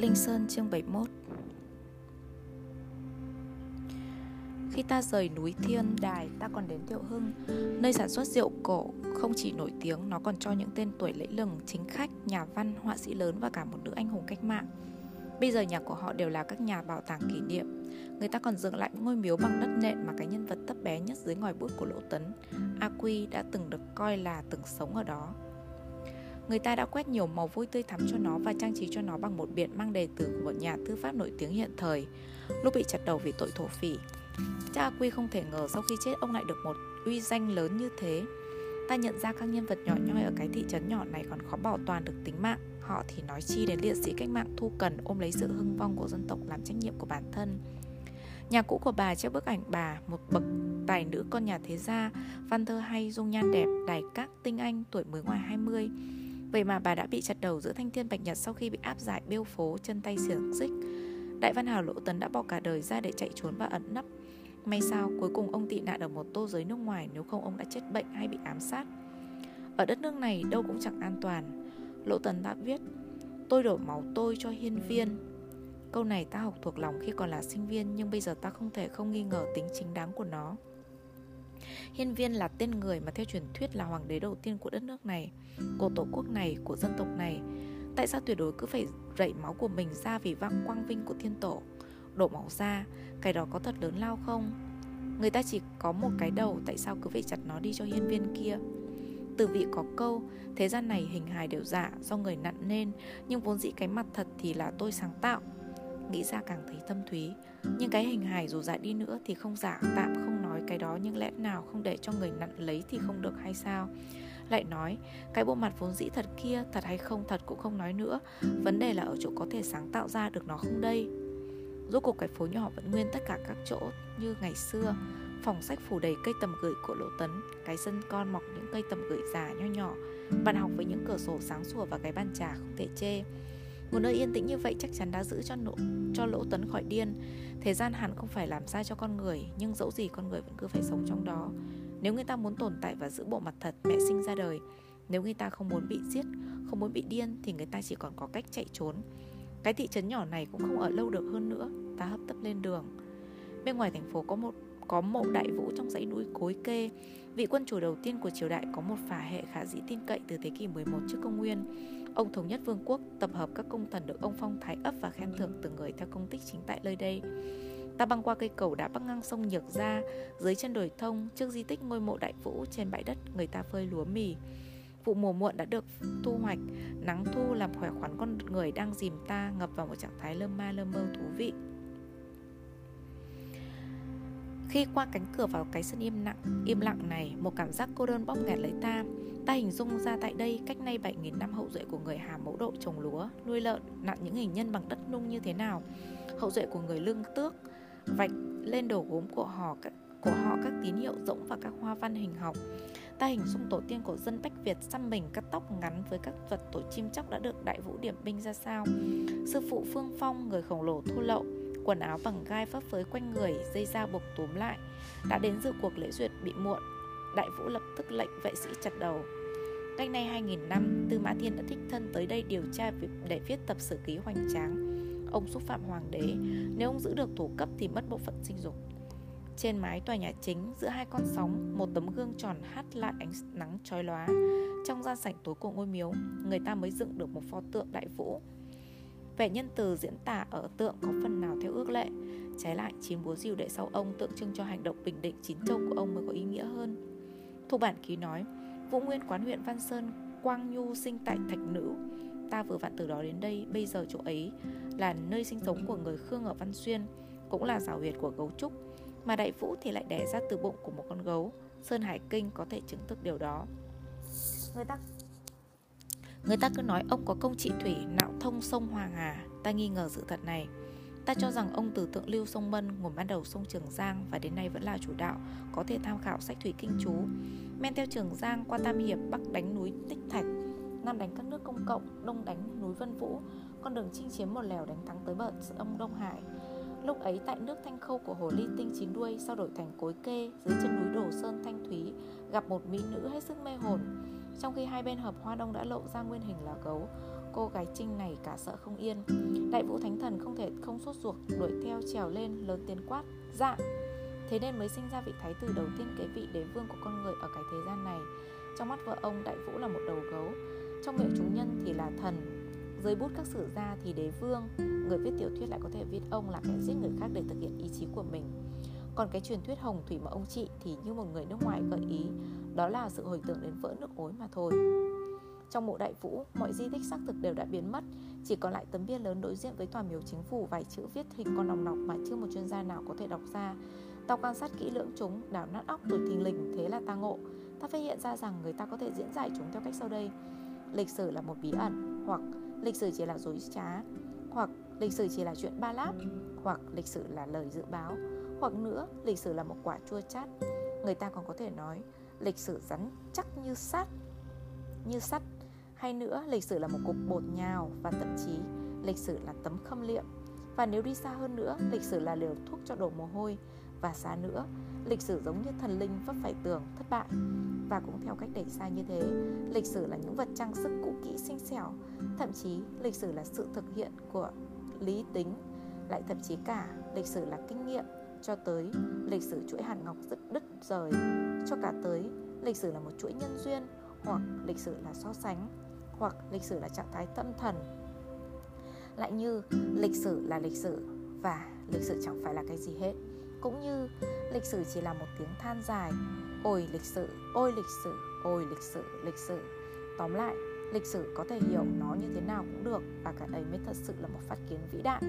Linh Sơn chương 71 Khi ta rời núi Thiên Đài, ta còn đến Thiệu Hưng Nơi sản xuất rượu cổ không chỉ nổi tiếng Nó còn cho những tên tuổi lẫy lừng, chính khách, nhà văn, họa sĩ lớn và cả một nữ anh hùng cách mạng. Bây giờ nhà của họ đều là các nhà bảo tàng kỷ niệm. Người ta còn dựng lại ngôi miếu bằng đất nện mà cái nhân vật thấp bé nhất dưới ngòi bút của Lỗ Tấn A Quy đã từng được coi là từng sống ở đó. Người ta đã quét nhiều màu vui tươi thắm cho nó và trang trí cho nó bằng một biển mang đề từ của một nhà thư pháp nổi tiếng hiện thời lúc bị chặt đầu vì tội thổ phỉ. Cha Quy không thể ngờ sau khi chết ông lại được một uy danh lớn như thế. Ta nhận ra các nhân vật nhỏ nhoi ở cái thị trấn nhỏ này còn khó bảo toàn được tính mạng. Họ thì nói chi đến liệt sĩ cách mạng thu cần ôm lấy sự hưng vong của dân tộc làm trách nhiệm của bản thân. Nhà cũ của bà treo bức ảnh bà, một bậc tài nữ con nhà thế gia, văn thơ hay, dung nhan đẹp, đài các, tinh anh, tuổi mới ngoài 20. Vậy mà bà đã bị chặt đầu giữa thanh thiên bạch nhật sau khi bị áp giải biêu phố, chân tay xiềng xích. Đại văn hào Lỗ Tấn đã bỏ cả đời ra để chạy trốn và ẩn nấp. May sao, cuối cùng ông tị nạn ở một tô giới nước ngoài, nếu không ông đã chết bệnh hay bị ám sát. Ở đất nước này, đâu cũng chẳng an toàn. Lỗ Tấn đã viết, Tôi đổ máu tôi cho hiên viên Câu này ta học thuộc lòng khi còn là sinh viên, Nhưng bây giờ ta không thể không nghi ngờ tính chính đáng của nó Hiên viên là tên người mà theo truyền thuyết là hoàng đế đầu tiên của đất nước này Của tổ quốc này, của dân tộc này Tại sao tuyệt đối cứ phải rảy máu của mình ra vì vang quang vinh của thiên tổ Đổ máu ra, cái đó có thật lớn lao không? Người ta chỉ có một cái đầu, tại sao cứ phải chặt nó đi cho hiên viên kia? Từ vị có câu, thế gian này hình hài đều giả do người nặn nên Nhưng vốn dĩ cái mặt thật thì là tôi sáng tạo Nghĩ ra càng thấy tâm thúy Nhưng cái hình hài dù giả đi nữa thì không giả tạm không cái đó Nhưng lẽ nào không để cho người nặn lấy thì không được hay sao? Lại nói, cái bộ mặt vốn dĩ thật kia thật hay không thật cũng không nói nữa. Vấn đề là ở chỗ có thể sáng tạo ra được nó không đây? Rốt cuộc cái phố nhỏ vẫn nguyên tất cả các chỗ như ngày xưa. Phòng sách phủ đầy cây tầm gửi của lỗ tấn, cái sân con mọc những cây tầm gửi già nho nhỏ. Bạn học với những cửa sổ sáng sủa và cái bàn trà không thể chê một nơi yên tĩnh như vậy chắc chắn đã giữ cho nỗ, cho lỗ tấn khỏi điên. Thế gian hẳn không phải làm sai cho con người nhưng dẫu gì con người vẫn cứ phải sống trong đó. Nếu người ta muốn tồn tại và giữ bộ mặt thật mẹ sinh ra đời. Nếu người ta không muốn bị giết, không muốn bị điên Thì người ta chỉ còn có cách chạy trốn. Cái thị trấn nhỏ này cũng không ở lâu được hơn nữa Ta hấp tấp lên đường. Bên ngoài thành phố có một có mộ đại vũ trong dãy núi cối kê. Vị quân chủ đầu tiên của triều đại có một phả hệ khả dĩ tin cậy từ thế kỷ 11 trước công nguyên. Ông thống nhất vương quốc, tập hợp các công thần được ông phong thái ấp và khen thưởng từng người theo công tích chính tại nơi đây. Ta băng qua cây cầu đã bắc ngang sông Nhược Ra Dưới chân đồi thông Trước di tích ngôi mộ đại vũ Trên bãi đất người ta phơi lúa mì. Vụ mùa muộn đã được thu hoạch Nắng thu làm khỏe khoắn con người đang dìm ta Ngập vào một trạng thái lơ ma lơ mơ thú vị. Khi qua cánh cửa vào cái sân im lặng, im lặng này, một cảm giác cô đơn bóp nghẹt lấy ta. Ta hình dung ra tại đây cách nay 7.000 năm hậu duệ của người Hà mẫu độ trồng lúa, nuôi lợn, nặn những hình nhân bằng đất nung như thế nào. Hậu duệ của người lương tước, vạch lên đầu gốm của họ các của họ các tín hiệu rỗng và các hoa văn hình học. Ta hình dung tổ tiên của dân Bách Việt xăm mình cắt tóc ngắn với các vật tổ chim chóc đã được đại vũ điểm binh ra sao. Sư phụ Phương Phong, người khổng lồ thô lậu, quần áo bằng gai phấp phới quanh người, dây da buộc túm lại, đã đến dự cuộc lễ duyệt bị muộn. Đại vũ lập tức lệnh vệ sĩ chặt đầu. Cách nay 2.000 năm, Tư Mã Thiên đã thích thân tới đây điều tra để viết tập sử ký hoành tráng ông xúc phạm hoàng đế Nếu ông giữ được thủ cấp thì mất bộ phận sinh dục Trên mái tòa nhà chính Giữa hai con sóng Một tấm gương tròn hắt lại ánh nắng chói lóa Trong gian sảnh tối của ngôi miếu Người ta mới dựng được một pho tượng đại vũ Vẻ nhân từ diễn tả ở tượng có phần nào theo ước lệ? Trái lại, chín búa rìu để sau ông tượng trưng cho hành động bình định chín châu của ông mới có ý nghĩa hơn. Thuộc bản ký nói, Vũ Nguyên quán huyện Văn Sơn, Quang Nhu sinh tại Thạch Nữ. Ta vừa vặn từ đó đến đây, Bây giờ chỗ ấy là nơi sinh sống của người Khương ở Văn Xuyên, Cũng là rào huyệt của gấu trúc. Mà Đại Vũ thì lại đẻ ra từ bụng của một con gấu. Sơn Hải Kinh có thể chứng thực điều đó. Người ta Người ta cứ nói ông có công trị thủy nạo thông sông Hoàng Hà Ta nghi ngờ sự thật này Ta cho rằng ông từ tượng lưu sông Mân nguồn ban đầu sông Trường Giang và đến nay vẫn là chủ đạo, có thể tham khảo sách thủy kinh chú. Men theo Trường Giang qua Tam Hiệp, Bắc đánh núi Tích Thạch, Nam đánh các nước công cộng, Đông đánh núi Vân Vũ, con đường chinh chiến một lèo đánh thắng tới bờ ông Đông Hải. Lúc ấy tại nước Thanh Khâu của Hồ Ly Tinh chín đuôi sau đổi thành cối kê dưới chân núi Đồ Sơn Thanh Thúy gặp một mỹ nữ hết sức mê hồn. Trong khi hai bên hợp Hoa Đông đã lộ ra nguyên hình là gấu, cô gái trinh này cả sợ không yên. Đại vũ thánh thần không thể không sốt ruột đuổi theo trèo lên lớn tiếng quát dạ! Thế nên mới sinh ra vị thái tử đầu tiên kế vị đế vương của con người ở cái thế gian này. Trong mắt vợ ông đại vũ là một đầu gấu. Trong miệng chúng nhân thì là thần. Dưới bút các sử gia thì đế vương. Người viết tiểu thuyết lại có thể viết ông là kẻ giết người khác để thực hiện ý chí của mình còn cái truyền thuyết hồng thủy mà ông chị thì như một người nước ngoài gợi ý đó là sự hồi tưởng đến vỡ nước ối mà thôi trong mộ đại vũ, mọi di tích xác thực đều đã biến mất, chỉ còn lại tấm bia lớn đối diện với tòa miếu chính phủ vài chữ viết hình con lòng nọc mà chưa một chuyên gia nào có thể đọc ra. Tao quan sát kỹ lưỡng chúng, đảo nát óc rồi thình lình, thế là ta ngộ. Ta phát hiện ra rằng người ta có thể diễn giải chúng theo cách sau đây. Lịch sử là một bí ẩn, hoặc lịch sử chỉ là dối trá, hoặc lịch sử chỉ là chuyện ba láp, hoặc lịch sử là lời dự báo, hoặc nữa lịch sử là một quả chua chát. Người ta còn có thể nói lịch sử rắn chắc như sắt, như sắt. Hay nữa lịch sử là một cục bột nhào và thậm chí lịch sử là tấm khâm liệm. Và nếu đi xa hơn nữa lịch sử là liều thuốc cho đổ mồ hôi. Và xa nữa lịch sử giống như thần linh vấp phải tường thất bại. Và cũng theo cách đẩy xa như thế lịch sử là những vật trang sức cũ kỹ xinh xẻo. Thậm chí lịch sử là sự thực hiện của lý tính lại thậm chí cả lịch sử là kinh nghiệm cho tới, lịch sử chuỗi hàn ngọc rất đứt rời. Cho cả tới, lịch sử là một chuỗi nhân duyên, hoặc lịch sử là so sánh, hoặc lịch sử là trạng thái tâm thần. Lại như, lịch sử là lịch sử và lịch sử chẳng phải là cái gì hết. Cũng như, lịch sử chỉ là một tiếng than dài. Ôi lịch sử, ôi lịch sử, ôi lịch sử lịch sử. Tóm lại, lịch sử có thể hiểu nó như thế nào cũng được và cả đấy mới thật sự là một phát kiến vĩ đại.